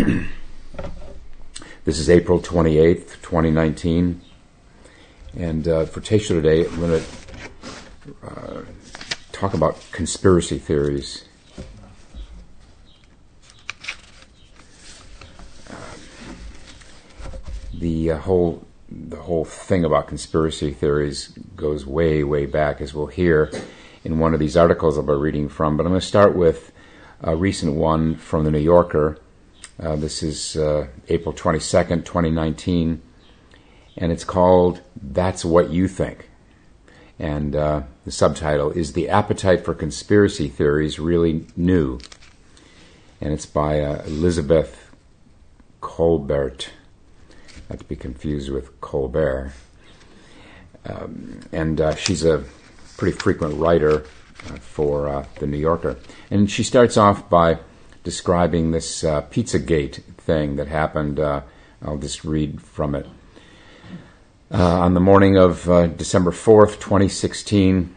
this is April 28th, 2019. And uh, for Teisho today, I'm going to uh, talk about conspiracy theories. Uh, the uh, whole the whole thing about conspiracy theories goes way way back, as we'll hear in one of these articles I'll be reading from. But I'm going to start with a recent one from the New Yorker. Uh, this is uh, April 22nd, 2019, and it's called That's What You Think. And uh, the subtitle is The Appetite for Conspiracy Theories Really New? And it's by uh, Elizabeth Kolbert, not to be confused with Colbert. Um, and uh, she's a pretty frequent writer for the New Yorker. And she starts off by describing this uh, Pizzagate thing that happened. Uh, I'll just read from it. Uh, on the morning of uh, December 4th, 2016,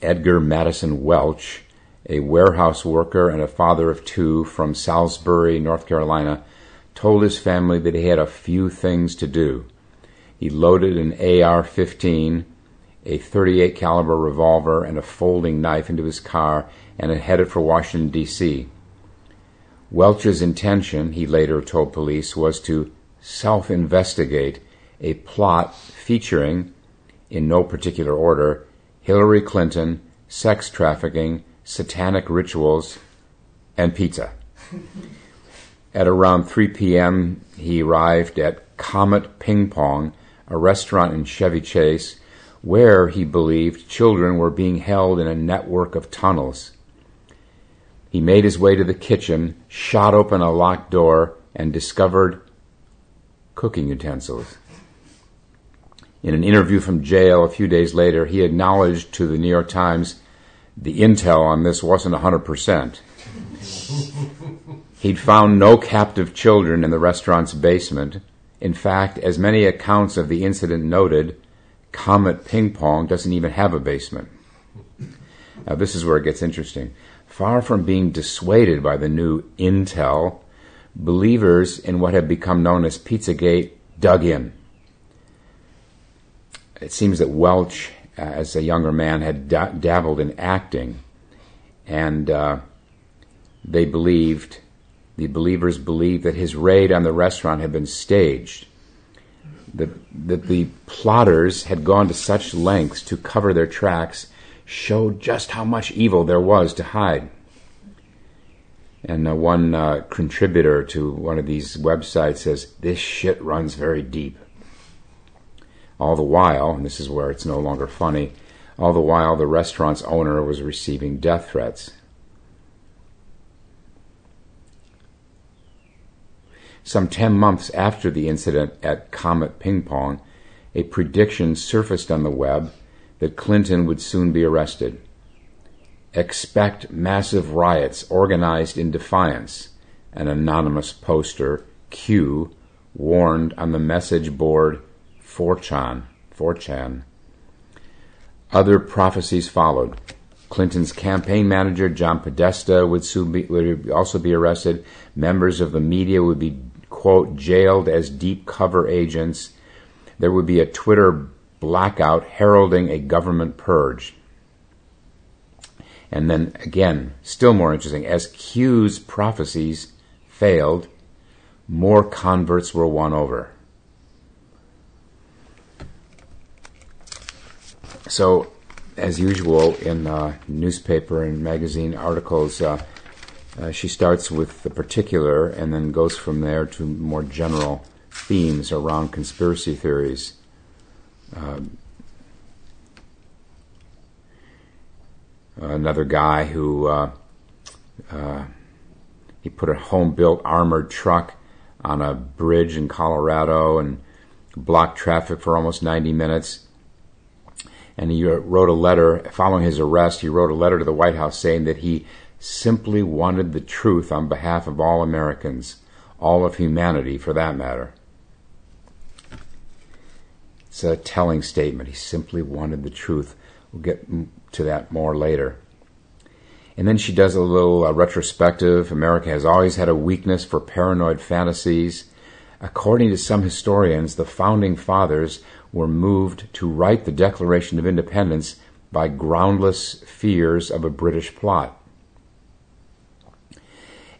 Edgar Madison Welch, a warehouse worker and a father of two from Salisbury, North Carolina, told his family that he had a few things to do. He loaded an AR-15, a 38 caliber revolver, and a folding knife into his car and headed for Washington D.C. Welch's intention, he later told police, was to self-investigate a plot featuring, in no particular order, Hillary Clinton, sex trafficking, satanic rituals, and pizza. At around 3 p.m., he arrived at Comet Ping Pong, a restaurant in Chevy Chase, where he believed children were being held in a network of tunnels. He made his way to the kitchen, shot open a locked door, and discovered cooking utensils. In an interview from jail a few days later, he acknowledged to the New York Times the intel on this wasn't 100%. He'd found no captive children in the restaurant's basement. In fact, as many accounts of the incident noted, Comet Ping Pong doesn't even have a basement. Now, this is where it gets interesting. Far from being dissuaded by the new intel, believers in what had become known as Pizzagate dug in. It seems that Welch, as a younger man, had da- dabbled in acting, and uh, they believed the believers believed that his raid on the restaurant had been staged, that, that the plotters had gone to such lengths to cover their tracks showed just how much evil there was to hide. And uh, one uh, contributor to one of these websites says, This shit runs very deep. All the while, and this is where it's no longer funny, all the while the restaurant's owner was receiving death threats. Some 10 months after the incident at Comet Ping Pong, a prediction surfaced on the web that Clinton would soon be arrested. Expect massive riots organized in defiance, an anonymous poster, Q, warned on the message board 4chan. 4chan. Other prophecies followed. Clinton's campaign manager, John Podesta, would, soon be, would also be arrested. Members of the media would be quote, jailed as deep cover agents. There would be a Twitter blackout heralding a government purge. And then again, still more interesting, as Q's prophecies failed, more converts were won over. So, as usual in uh, newspaper and magazine articles, uh, uh, she starts with the particular and then goes from there to more general themes around conspiracy theories. Um, another guy who uh, uh, he put a home-built armored truck on a bridge in Colorado and blocked traffic for almost 90 minutes. And he wrote a letter following his arrest. He wrote a letter to the White House saying that he simply wanted the truth on behalf of all Americans, all of humanity for that matter. It's a telling statement. He simply wanted the truth. We'll get to that more later. And then she does a little uh, retrospective. America has always had a weakness for paranoid fantasies. According to some historians, the founding fathers were moved to write the Declaration of Independence by groundless fears of a British plot.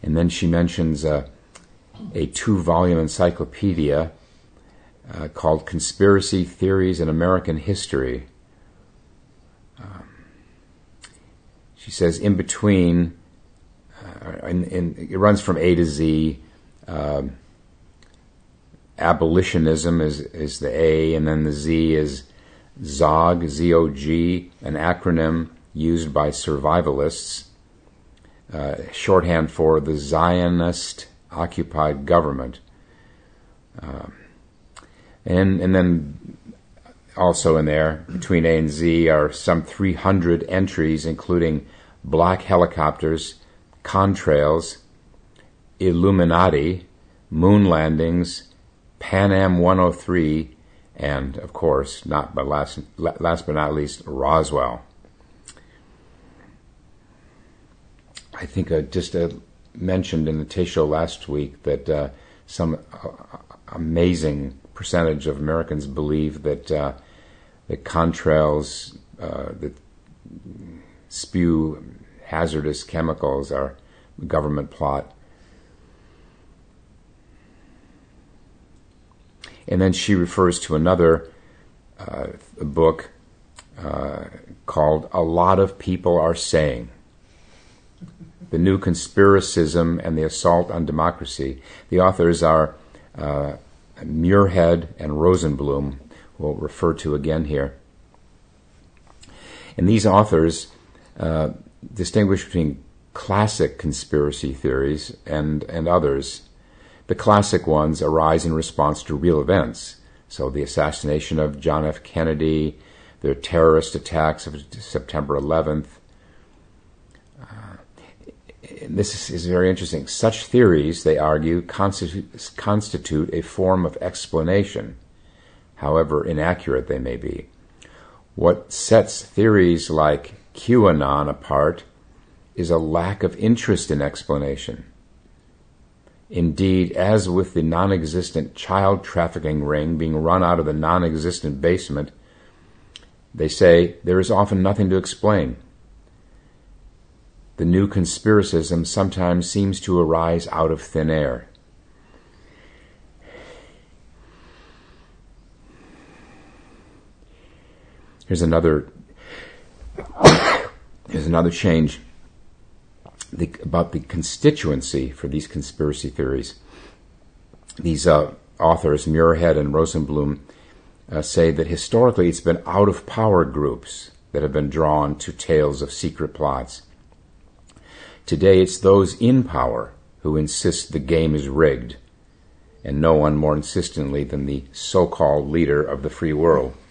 And then she mentions uh, a two volume encyclopedia uh, called Conspiracy Theories in American History. Um, she says, in between, uh, in, in, it runs from A to Z. Um, abolitionism is, is the A, and then the Z is ZOG, Z-O-G, an acronym used by survivalists, uh, shorthand for the Zionist occupied government. Um, and, and then also in there, between A and Z, are some 300 entries, including black helicopters, contrails, Illuminati, moon landings, Pan Am 103, and of course, not but last, last but not least, Roswell. I think I just uh, mentioned in the Teisho last week that uh, some uh, amazing percentage of Americans believe that uh, contrails uh, that spew hazardous chemicals are a government plot. And then she refers to another uh, book uh, called A Lot of People Are Saying The New Conspiracism and the Assault on Democracy. The authors are uh, Muirhead and Rosenblum, we'll refer to again here. And these authors uh, distinguish between classic conspiracy theories and, and others. The classic ones arise in response to real events. So the assassination of John F. Kennedy, the terrorist attacks of September 11th. This is very interesting. Such theories, they argue, constitute, constitute a form of explanation, however inaccurate they may be. What sets theories like QAnon apart is a lack of interest in explanation. Indeed, as with the non existent child trafficking ring being run out of the non existent basement, they say there is often nothing to explain. The new conspiracism sometimes seems to arise out of thin air. Here's another here's another change the, about the constituency for these conspiracy theories. These uh, authors, Muirhead and Rosenblum, uh, say that historically it's been out of power groups that have been drawn to tales of secret plots. Today it's those in power who insist the game is rigged, and no one more insistently than the so called leader of the free world.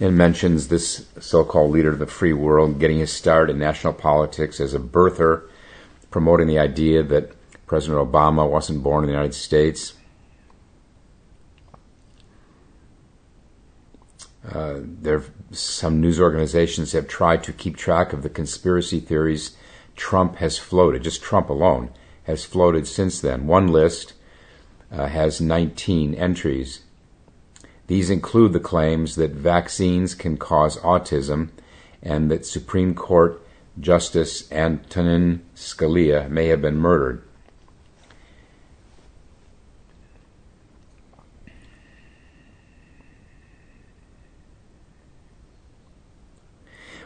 and mentions this so-called leader of the free world getting his start in national politics as a birther, promoting the idea that President Obama wasn't born in the United States. Uh, there, some news organizations have tried to keep track of the conspiracy theories Trump has floated. Just Trump alone has floated since then. One list uh, has 19 entries. These include the claims that vaccines can cause autism and that Supreme Court Justice Antonin Scalia may have been murdered.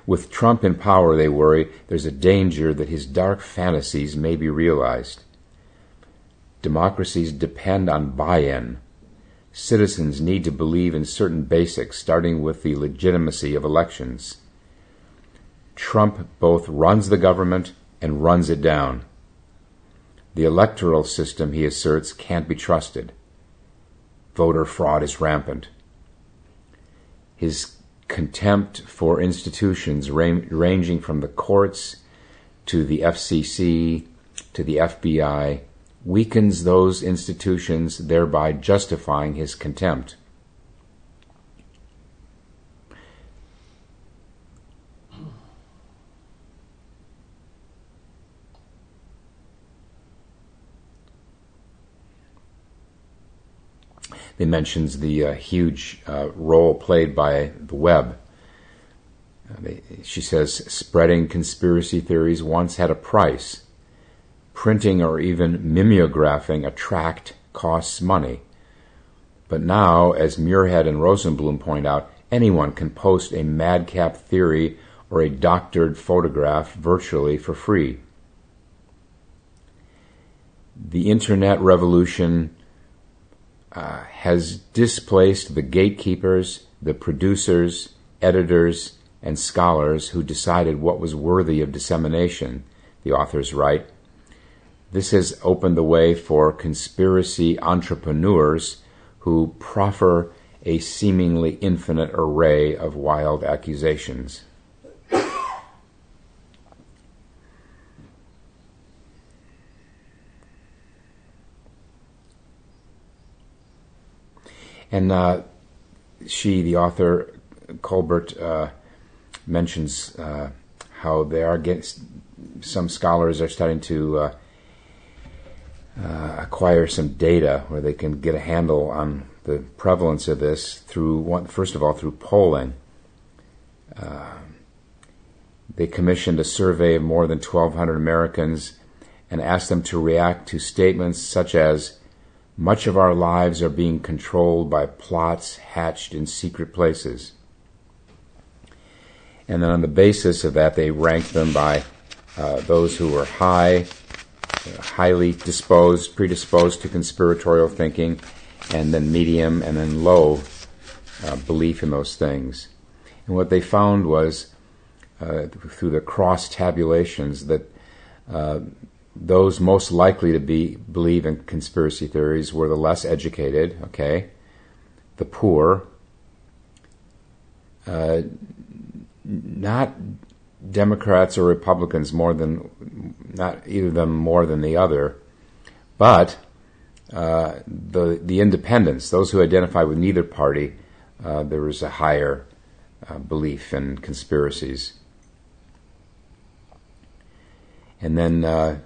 With Trump in power, they worry there's a danger that his dark fantasies may be realized. Democracies depend on buy in, citizens need to believe in certain basics, starting with the legitimacy of elections. Trump both runs the government and runs it down. The electoral system, he asserts, can't be trusted. Voter fraud is rampant. His contempt for institutions ranging from the courts to the FCC to the FBI weakens those institutions, thereby justifying his contempt. He mentions the uh, huge uh, role played by the web. Uh, she says, spreading conspiracy theories once had a price. Printing or even mimeographing a tract costs money. But now, as Muirhead and Rosenblum point out, anyone can post a madcap theory or a doctored photograph virtually for free. The internet revolution uh, has displaced the gatekeepers, the producers, editors, and scholars who decided what was worthy of dissemination, the authors write. This has opened the way for conspiracy entrepreneurs who proffer a seemingly infinite array of wild accusations. And uh, she, the author, Kolbert, uh, mentions uh, how there are some scholars are starting to uh, uh, acquire some data where they can get a handle on the prevalence of this through one, first of all through polling. Uh, they commissioned a survey of more than 1,200 Americans and asked them to react to statements such as much of our lives are being controlled by plots hatched in secret places. And then on the basis of that, they ranked them by uh, those who were high, highly disposed, predisposed to conspiratorial thinking, and then medium, and then low uh, belief in those things. And what they found was, uh, through the cross tabulations, that uh, those most likely to be believe in conspiracy theories were the less educated, okay, the poor, uh, not Democrats or Republicans more than not either of them more than the other, but uh, the the independents, those who identify with neither party, uh, there was a higher uh, belief in conspiracies. And then uh,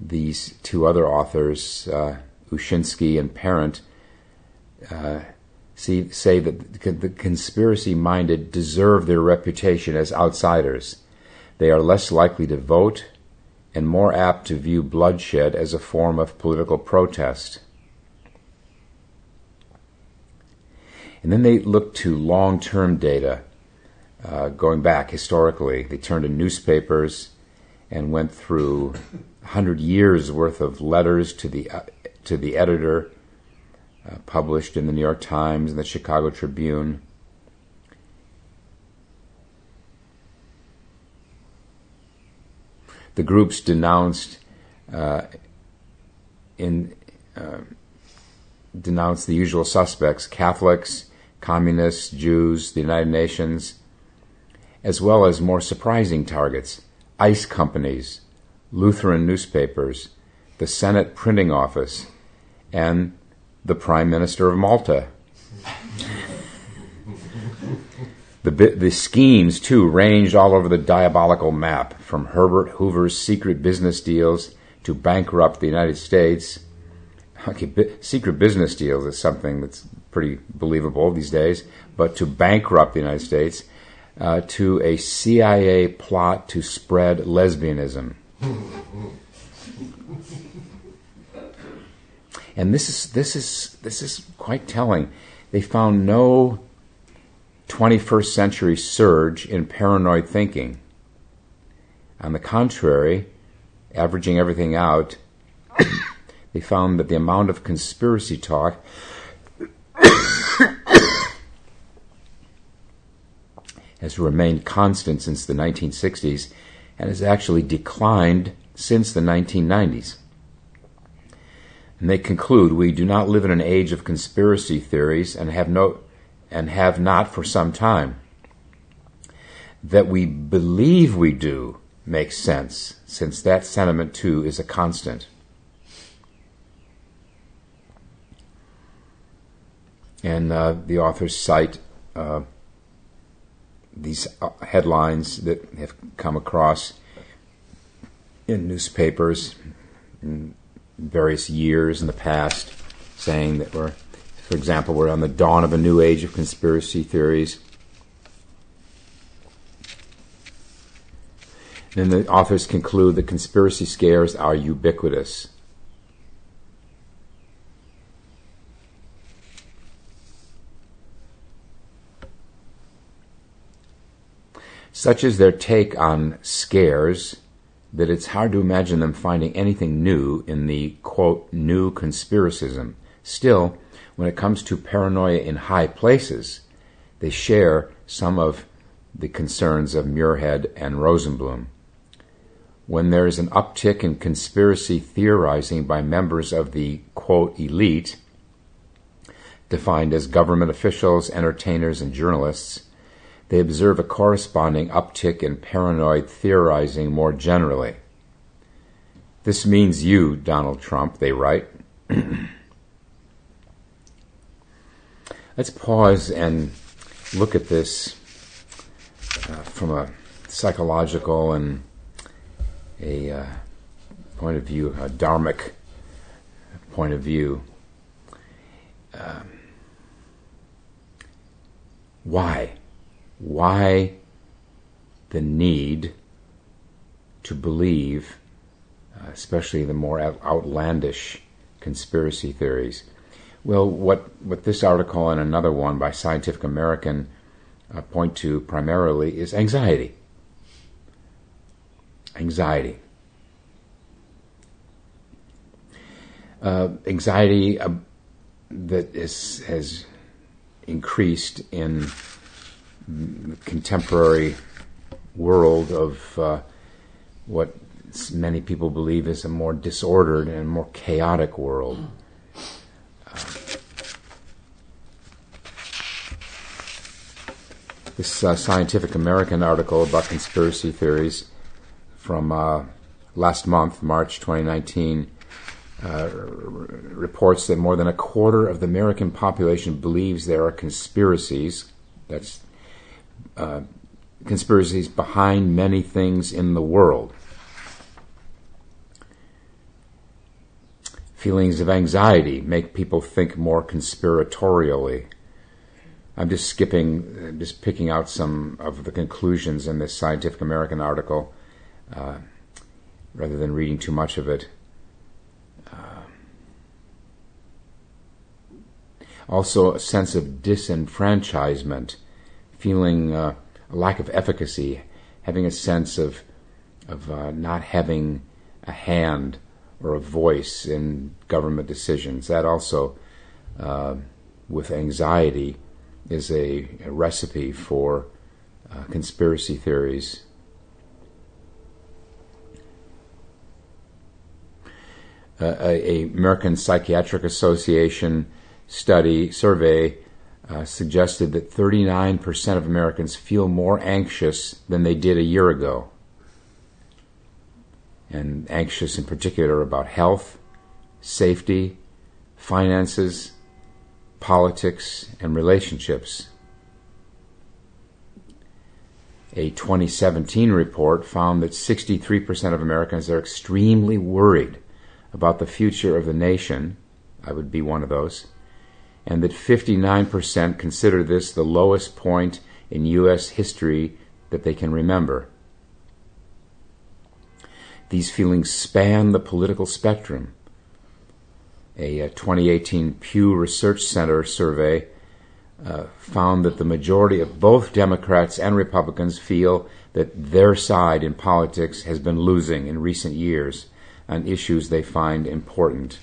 these two other authors, uh, Uscinski and Parent, uh, see, say that the conspiracy minded deserve their reputation as outsiders. They are less likely to vote and more apt to view bloodshed as a form of political protest. And then they look to long term data, uh, going back historically. They turned to newspapers and went through hundred years worth of letters to the uh, to the editor, uh, published in the New York Times and the Chicago Tribune. The groups denounced uh, in uh, denounced the usual suspects: Catholics, communists, Jews, the United Nations, as well as more surprising targets: ice companies, Lutheran newspapers, the Senate printing office, and the Prime Minister of Malta. the, the schemes, too, ranged all over the diabolical map, from Herbert Hoover's secret business deals to bankrupt the United States. Okay, secret business deals is something that's pretty believable these days, but to bankrupt the United States, uh, to a CIA plot to spread lesbianism. And this is this is this is quite telling. They found no 21st century surge in paranoid thinking. On the contrary, averaging everything out, they found that the amount of conspiracy talk has remained constant since the 1960s and has actually declined since the 1990s. And they conclude we do not live in an age of conspiracy theories and have no and have not for some time. That we believe we do makes sense, since that sentiment too is a constant. And uh, the authors cite uh, these uh, headlines that have come across in newspapers in various years in the past, saying that we're, for example, we're on the dawn of a new age of conspiracy theories. And the authors conclude that conspiracy scares are ubiquitous. Such is their take on scares that it's hard to imagine them finding anything new in the quote new conspiracism. Still, when it comes to paranoia in high places, they share some of the concerns of Muirhead and Rosenblum. When there is an uptick in conspiracy theorizing by members of the quote elite, defined as government officials, entertainers, and journalists, they observe a corresponding uptick in paranoid theorizing more generally. This means you, Donald Trump, they write. Let's pause and look at this uh, from a psychological and a uh, point of view, a dharmic point of view. Um, why? Why the need to believe, uh, especially the more outlandish conspiracy theories. Well, what, what this article and another one by Scientific American uh, point to primarily is anxiety. Anxiety. Uh, anxiety uh, that is, has increased in contemporary world of uh, what many people believe is a more disordered and more chaotic world. Uh, this uh, Scientific American article about conspiracy theories from uh, last month, March 2019, uh, reports that more than a quarter of the American population believes there are conspiracies. That's uh, conspiracies behind many things in the world. Feelings of anxiety make people think more conspiratorially. I'm just skipping, just picking out some of the conclusions in this Scientific American article uh, rather than reading too much of it. Uh, also, a sense of disenfranchisement feeling uh, a lack of efficacy, having a sense of of uh, not having a hand or a voice in government decisions. That also, uh, with anxiety, is a, a recipe for uh, conspiracy theories. Uh, a, a American Psychiatric Association study survey uh, suggested that 39% of Americans feel more anxious than they did a year ago. And anxious in particular about health, safety, finances, politics, and relationships. A 2017 report found that 63% of Americans are extremely worried about the future of the nation. I would be one of those and that 59% consider this the lowest point in U.S. history that they can remember. These feelings span the political spectrum. A, a 2018 Pew Research Center survey uh, found that the majority of both Democrats and Republicans feel that their side in politics has been losing in recent years on issues they find important.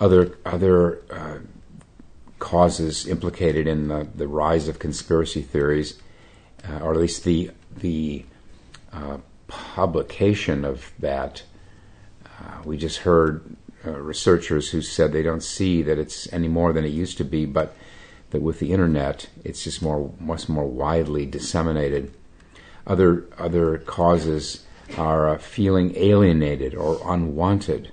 Other other uh, causes implicated in the, the rise of conspiracy theories, uh, or at least the the uh, publication of that. Uh, we just heard uh, researchers who said they don't see that it's any more than it used to be, but that with the internet, it's just more much more widely disseminated. Other other causes are uh, feeling alienated or unwanted.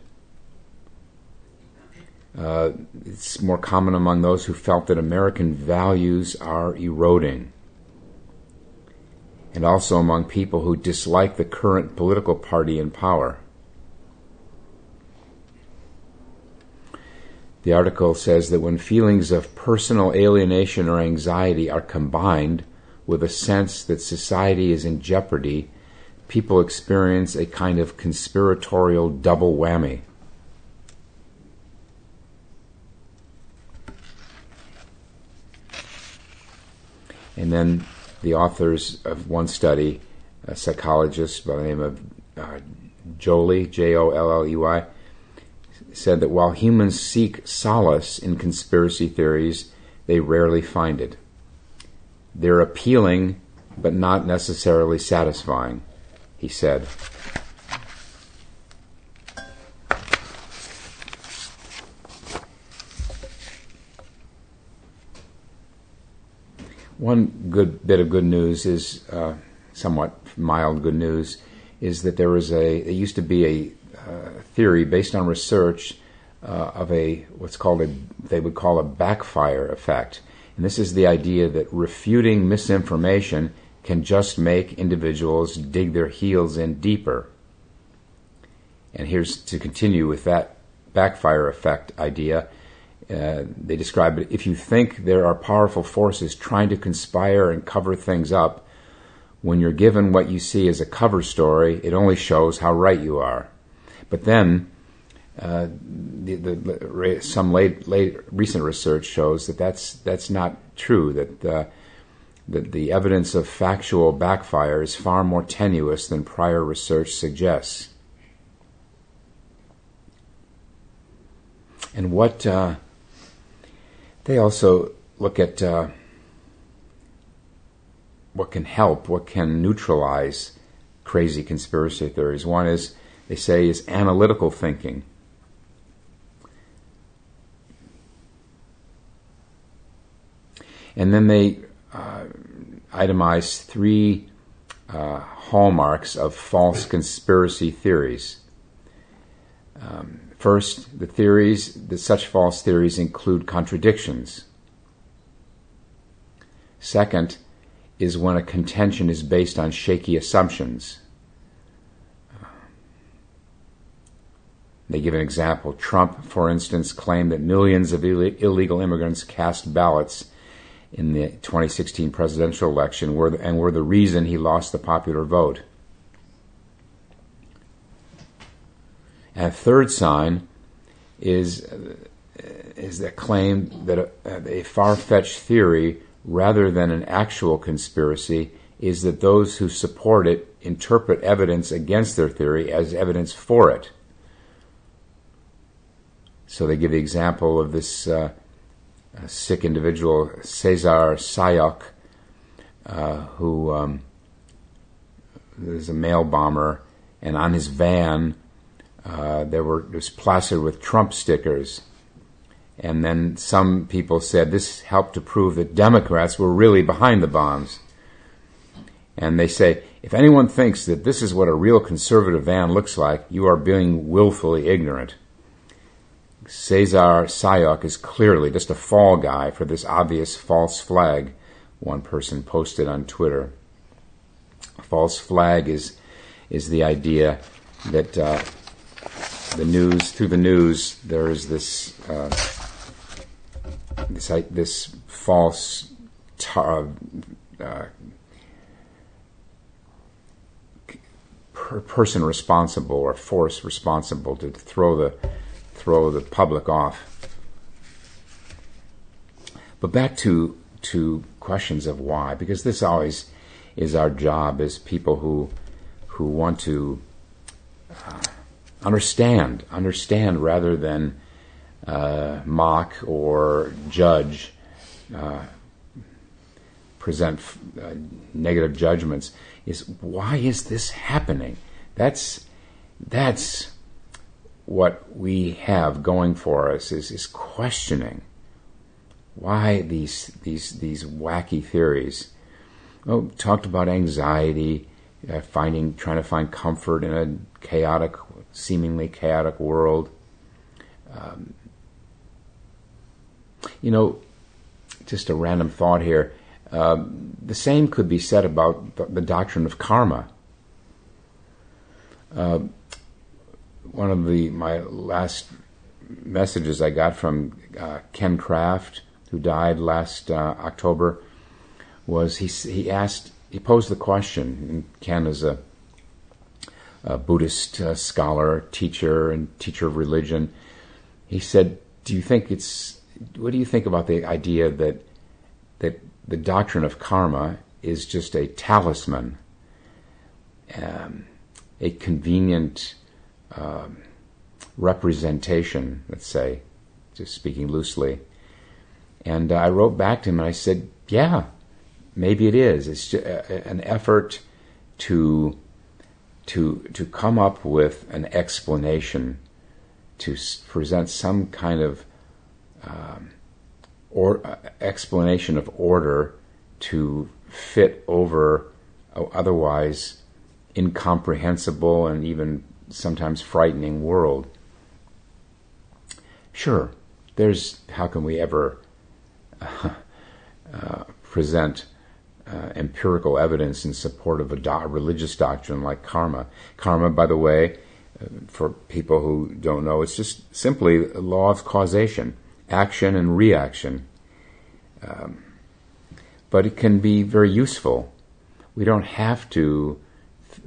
Uh, it's more common among those who felt that American values are eroding. And also among people who dislike the current political party in power. The article says that when feelings of personal alienation or anxiety are combined with a sense that society is in jeopardy, people experience a kind of conspiratorial double whammy. And then the authors of one study, a psychologist by the name of uh, Jolley, J O L L E Y, said that while humans seek solace in conspiracy theories, they rarely find it. They're appealing, but not necessarily satisfying, he said. One good bit of good news is uh, somewhat mild good news is that there was a there used to be a uh, theory based on research uh, of a what's called a they would call a backfire effect, and this is the idea that refuting misinformation can just make individuals dig their heels in deeper. And here's to continue with that backfire effect idea. They describe it if you think there are powerful forces trying to conspire and cover things up, when you're given what you see as a cover story, it only shows how right you are. But then, uh, the, the, some late, late recent research shows that that's that's not true. That uh, that the evidence of factual backfire is far more tenuous than prior research suggests. And what uh, they also look at uh, what can help, what can neutralize crazy conspiracy theories. One is, they say, is analytical thinking. And then they uh, itemize three uh, hallmarks of false conspiracy theories. Um, First, the theories that such false theories include contradictions. Second, is when a contention is based on shaky assumptions. They give an example. Trump, for instance, claimed that millions of Ill- illegal immigrants cast ballots in the 2016 presidential election were and were the reason he lost the popular vote. And a third sign is, is the claim that a, a far fetched theory, rather than an actual conspiracy, is that those who support it interpret evidence against their theory as evidence for it. So they give the example of this uh, sick individual, Cesar Sayoc, uh, who um, is a mail bomber, and on his van uh, there were it was plastered with Trump stickers, and then some people said this helped to prove that Democrats were really behind the bombs. And they say if anyone thinks that this is what a real conservative van looks like, you are being willfully ignorant. Cesar Sayoc is clearly just a fall guy for this obvious false flag, one person posted on Twitter. False flag is, is the idea that uh, the news through the news there is this uh, this this false tar, uh, per person responsible or force responsible to throw the throw the public off. But back to to questions of why, because this always is our job as people who who want to uh, understand, understand rather than uh, mock or judge, uh, present uh, negative judgments. Is why is this happening? That's that's what we have going for us is, is questioning why these these these wacky theories. Oh, talked about anxiety, uh, finding, trying to find comfort in a chaotic, seemingly chaotic world. Um, you know, just a random thought here. Um, the same could be said about the, the doctrine of karma. Uh, one of the my last messages I got from uh, Ken Kraft, who died last uh, October, was he he asked he posed the question. Ken is a, a Buddhist uh, scholar, teacher, and teacher of religion. He said, "Do you think it's what do you think about the idea that that the doctrine of karma is just a talisman, um, a convenient um, representation, let's say, just speaking loosely. And uh, I wrote back to him and I said, yeah, maybe it is. It's an effort to to to come up with an explanation, to present some kind of um, or uh, explanation of order to fit over otherwise incomprehensible and even sometimes frightening world. Sure, there's how can we ever uh, uh, present uh, empirical evidence in support of a do- religious doctrine like karma? Karma, by the way, uh, for people who don't know, it's just simply a law of causation action and reaction. Um, but it can be very useful. We don't have to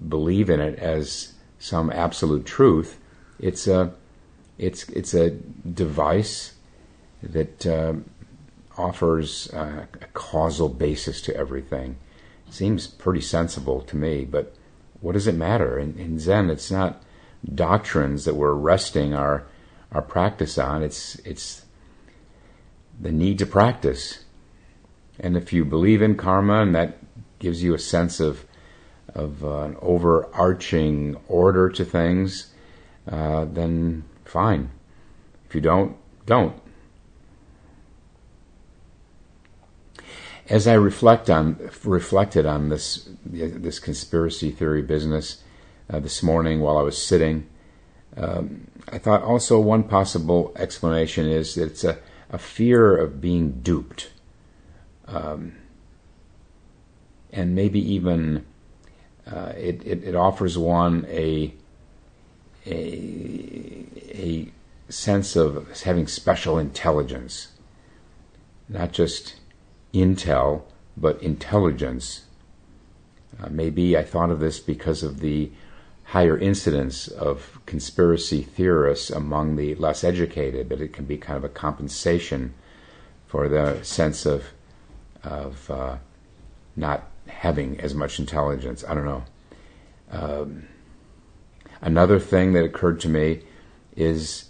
believe in it as some absolute truth. It's a it's it's a device that uh, offers a causal basis to everything. Seems pretty sensible to me, but what does it matter? In, in Zen, it's not doctrines that we're resting our our practice on. It's it's the need to practice. And if you believe in karma and that gives you a sense of of uh, an overarching order to things, uh, then fine. If you don't, don't. As I reflect on reflected on this this conspiracy theory business uh, this morning while I was sitting, um, I thought also one possible explanation is that it's a a fear of being duped, um, and maybe even uh, it, it, it, offers one a, a, a sense of having special intelligence, not just intel, but intelligence. Uh, maybe I thought of this because of the higher incidence of conspiracy theorists among the less educated, but it can be kind of a compensation for the sense of of uh, not having as much intelligence. I don't know. Um, another thing that occurred to me is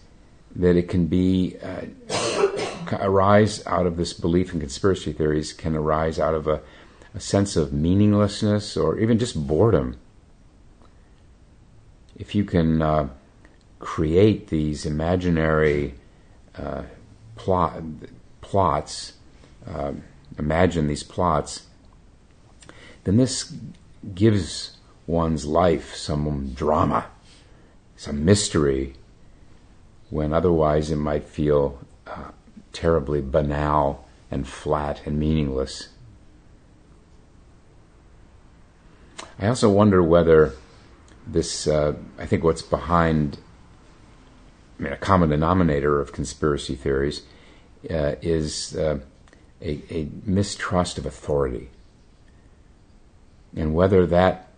that it can be uh, arise out of this belief in conspiracy theories can arise out of a, a sense of meaninglessness or even just boredom. If you can uh, create these imaginary uh, plot, plots, uh, imagine these plots, then this gives one's life some drama, some mystery, when otherwise it might feel uh, terribly banal and flat and meaningless. I also wonder whether this, uh, I think, what's behind, I mean, a common denominator of conspiracy theories uh, is uh, a, a, mistrust of authority, and whether that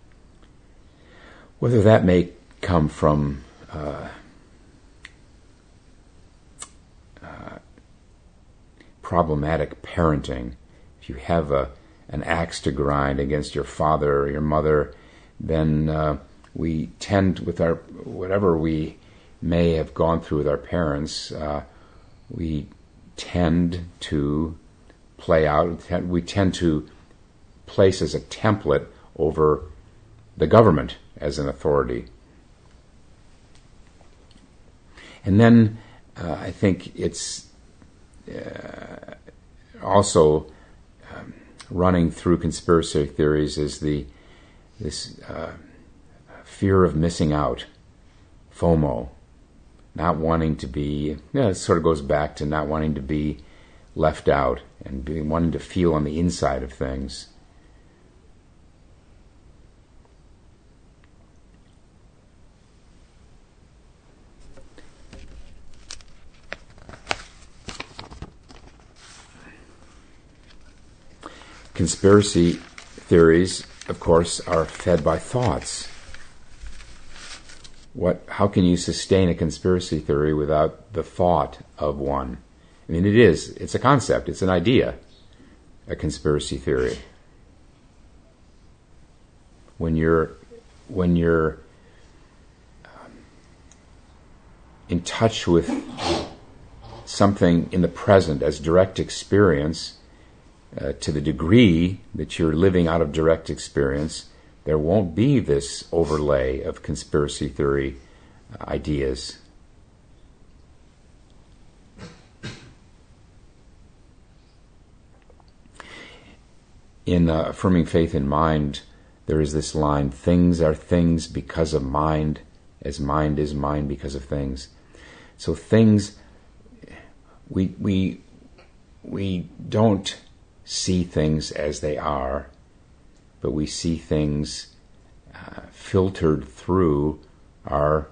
whether that may come from uh, problematic parenting. If you have a an axe to grind against your father or your mother, then uh, we tend with our whatever we may have gone through with our parents, uh, we tend to play out. We tend to place as a template over the government as an authority. And then uh, I think it's also um, running through conspiracy theories is the this uh, fear of missing out, FOMO, not wanting to be, it sort of goes back to not wanting to be left out and being, wanting to feel on the inside of things. Conspiracy theories, of course, are fed by thoughts. What, how can you sustain a conspiracy theory without the thought of one? I mean, it is, it's a concept, it's an idea, a conspiracy theory. When you're, when you're um, in touch with something in the present as direct experience, uh, to the degree that you're living out of direct experience, there won't be this overlay of conspiracy theory uh, ideas. In uh, affirming faith in mind, there is this line things are things because of mind, as mind is mind because of things. So things, we, we, we don't see things as they are, but we see things uh, filtered through our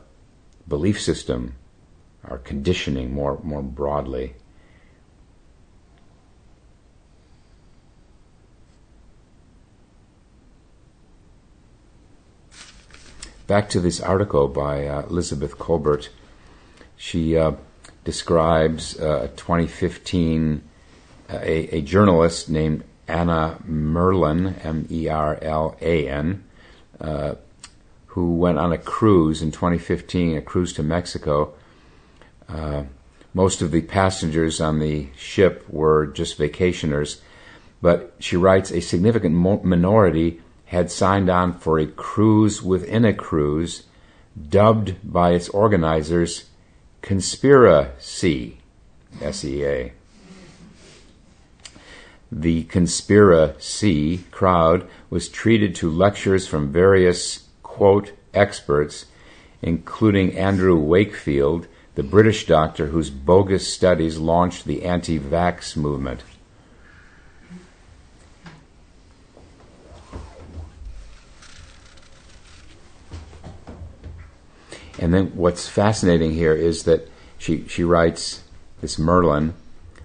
belief system, our conditioning more, more broadly. Back to this article by uh, Elizabeth Kolbert. She uh, describes uh, a 2015 a, a journalist named Anna Merlan, M E R L A N, uh, who went on a cruise in 2015, a cruise to Mexico. Uh, most of the passengers on the ship were just vacationers, but she writes a significant mo- minority had signed on for a cruise within a cruise, dubbed by its organizers Conspiracy, S E A. The conspiracy crowd was treated to lectures from various, quote, experts, including Andrew Wakefield, the British doctor whose bogus studies launched the anti vax movement. And then what's fascinating here is that she, she writes, this Merlan,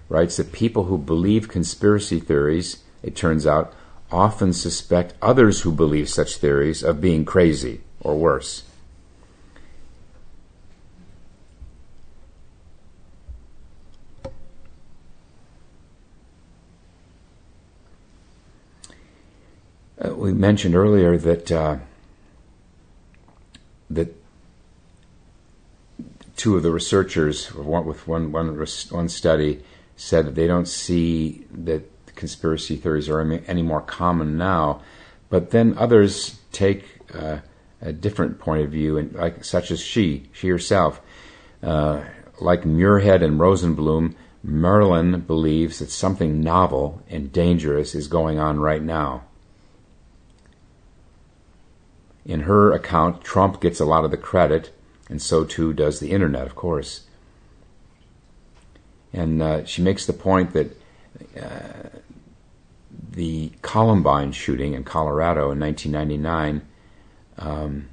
writes that people who believe conspiracy theories, it turns out, often suspect others who believe such theories of being crazy or worse. Uh, we mentioned earlier that uh, that two of the researchers, one, with one, one, one study, said that they don't see that conspiracy theories are any more common now. But then others take uh, a different point of view, and like such as she, she herself, uh, like Muirhead and Rosenblum, Merlan believes that something novel and dangerous is going on right now. In her account, Trump gets a lot of the credit, and so too does the internet, of course. And uh, she makes the point that uh, the Columbine shooting in Colorado in 1999, um,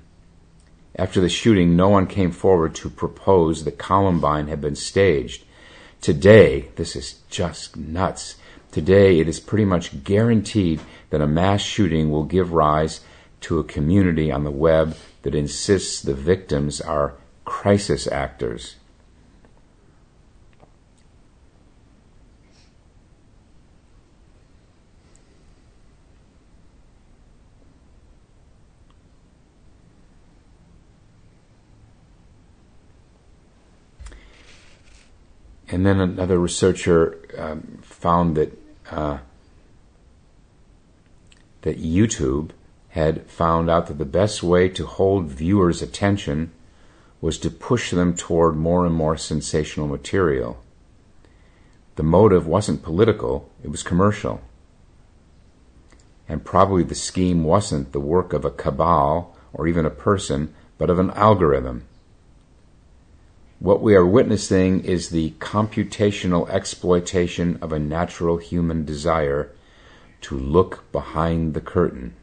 after the shooting, no one came forward to propose that Columbine had been staged. Today, this is just nuts. Today, it is pretty much guaranteed that a mass shooting will give rise to a community on the web that insists the victims are crisis actors. And then another researcher um, found that uh, that YouTube had found out that the best way to hold viewers' attention was to push them toward more and more sensational material. The motive wasn't political, it was commercial. and probably the scheme wasn't the work of a cabal or even a person, but of an algorithm. What we are witnessing is the computational exploitation of a natural human desire to look behind the curtain.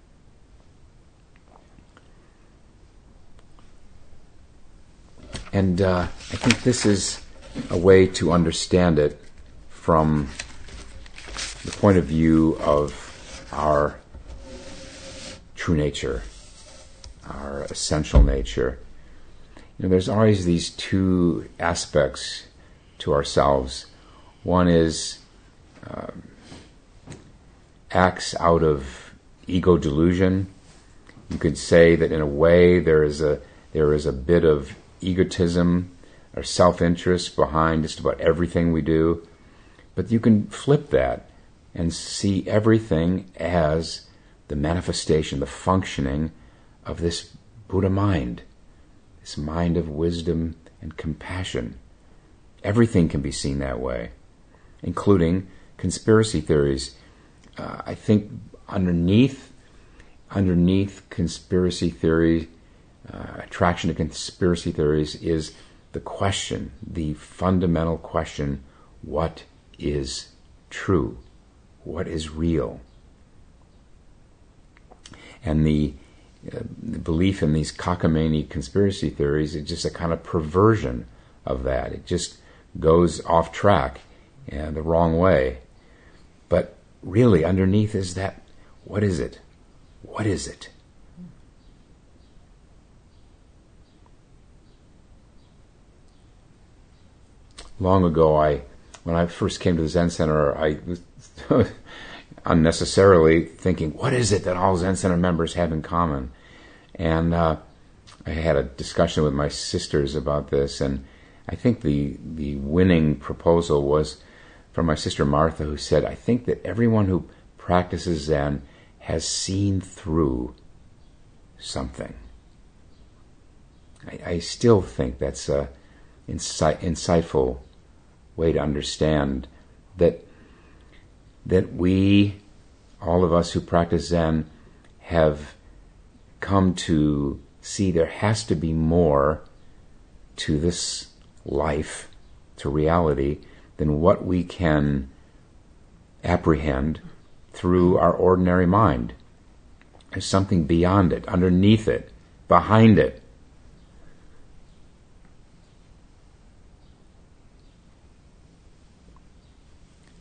And uh, I think this is a way to understand it from the point of view of our true nature, our essential nature. You know, there's always these two aspects to ourselves. One is um, acts out of ego delusion. You could say that in a way there is a there is a bit of egotism or self-interest behind just about everything we do. But you can flip that and see everything as the manifestation, the functioning of this Buddha mind, this mind of wisdom and compassion. Everything can be seen that way, including conspiracy theories. Uh, I think underneath underneath conspiracy theory, uh, attraction to conspiracy theories is the question, the fundamental question: What is true? what is real. And the, uh, belief in these cockamamie conspiracy theories is just a kind of perversion of that. It just goes off track uh, the wrong way. But really, underneath is that what is it? What is it? Long ago, I when I first came to the Zen Center, I was unnecessarily thinking, what is it that all Zen Center members have in common? And uh, I had a discussion with my sisters about this, and I think the the winning proposal was from my sister Martha, who said, "I think that everyone who practices Zen has seen through something." I, I still think that's a insight, insightful way to understand that that we, all of us who practice Zen, have come to see there has to be more to this life, to reality, than what we can apprehend through our ordinary mind. There's something beyond it, underneath it, behind it.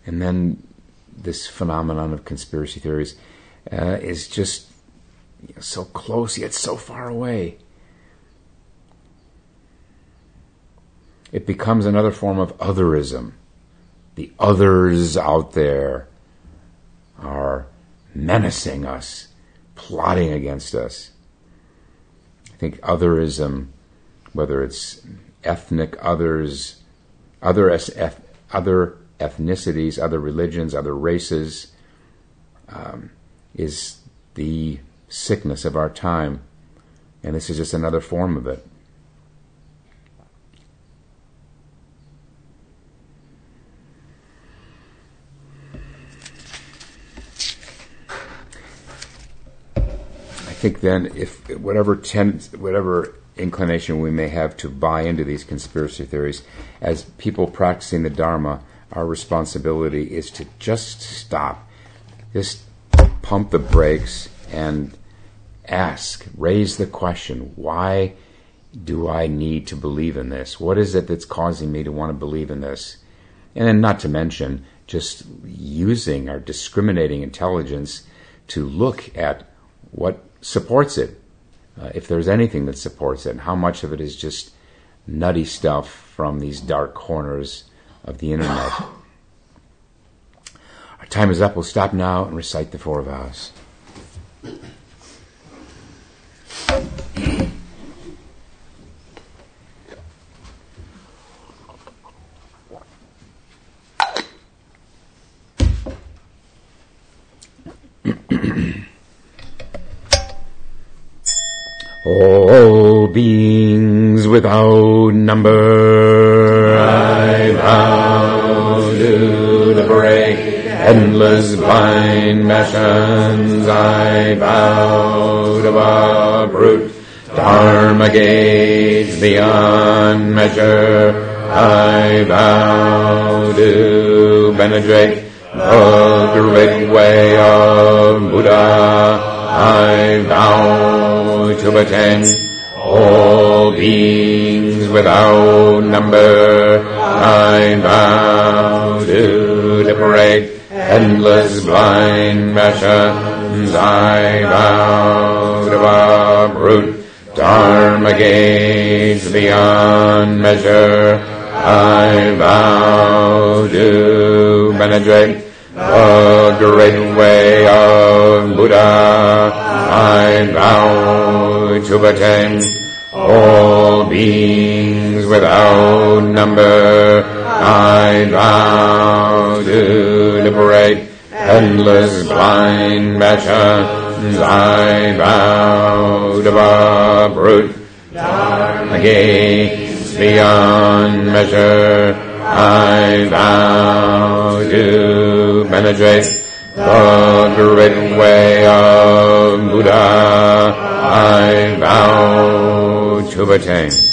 And then this phenomenon of conspiracy theories uh, is just you know, so close yet so far away. It becomes another form of otherism. The others out there are menacing us, plotting against us. I think otherism, whether it's ethnic others, other SF, other ethnicities, other religions, other races, um, is the sickness of our time. And this is just another form of it. I think then, if whatever tend, whatever inclination we may have to buy into these conspiracy theories, as people practicing the Dharma, our responsibility is to just stop, just pump the brakes and ask, raise the question, why do I need to believe in this? What is it that's causing me to want to believe in this? And then, not to mention, just using our discriminating intelligence to look at what supports it. Uh, if there's anything that supports it, and how much of it is just nutty stuff from these dark corners of the internet. Our time is up. We'll stop now and recite the four vows. All beings without number endless blind passions I vow to uproot. Dharma gates beyond measure I vow to penetrate the great way of Buddha. I vow to attain all beings without number. I vow to liberate endless blind passions. I vow to uproot dharma gates beyond measure. I vow to penetrate the great way of Buddha. I vow to attain all beings without number. I vow to endless blind passions. I to uproot dharma gates beyond measure. I vow to penetrate the great way of Buddha. I vow to attain.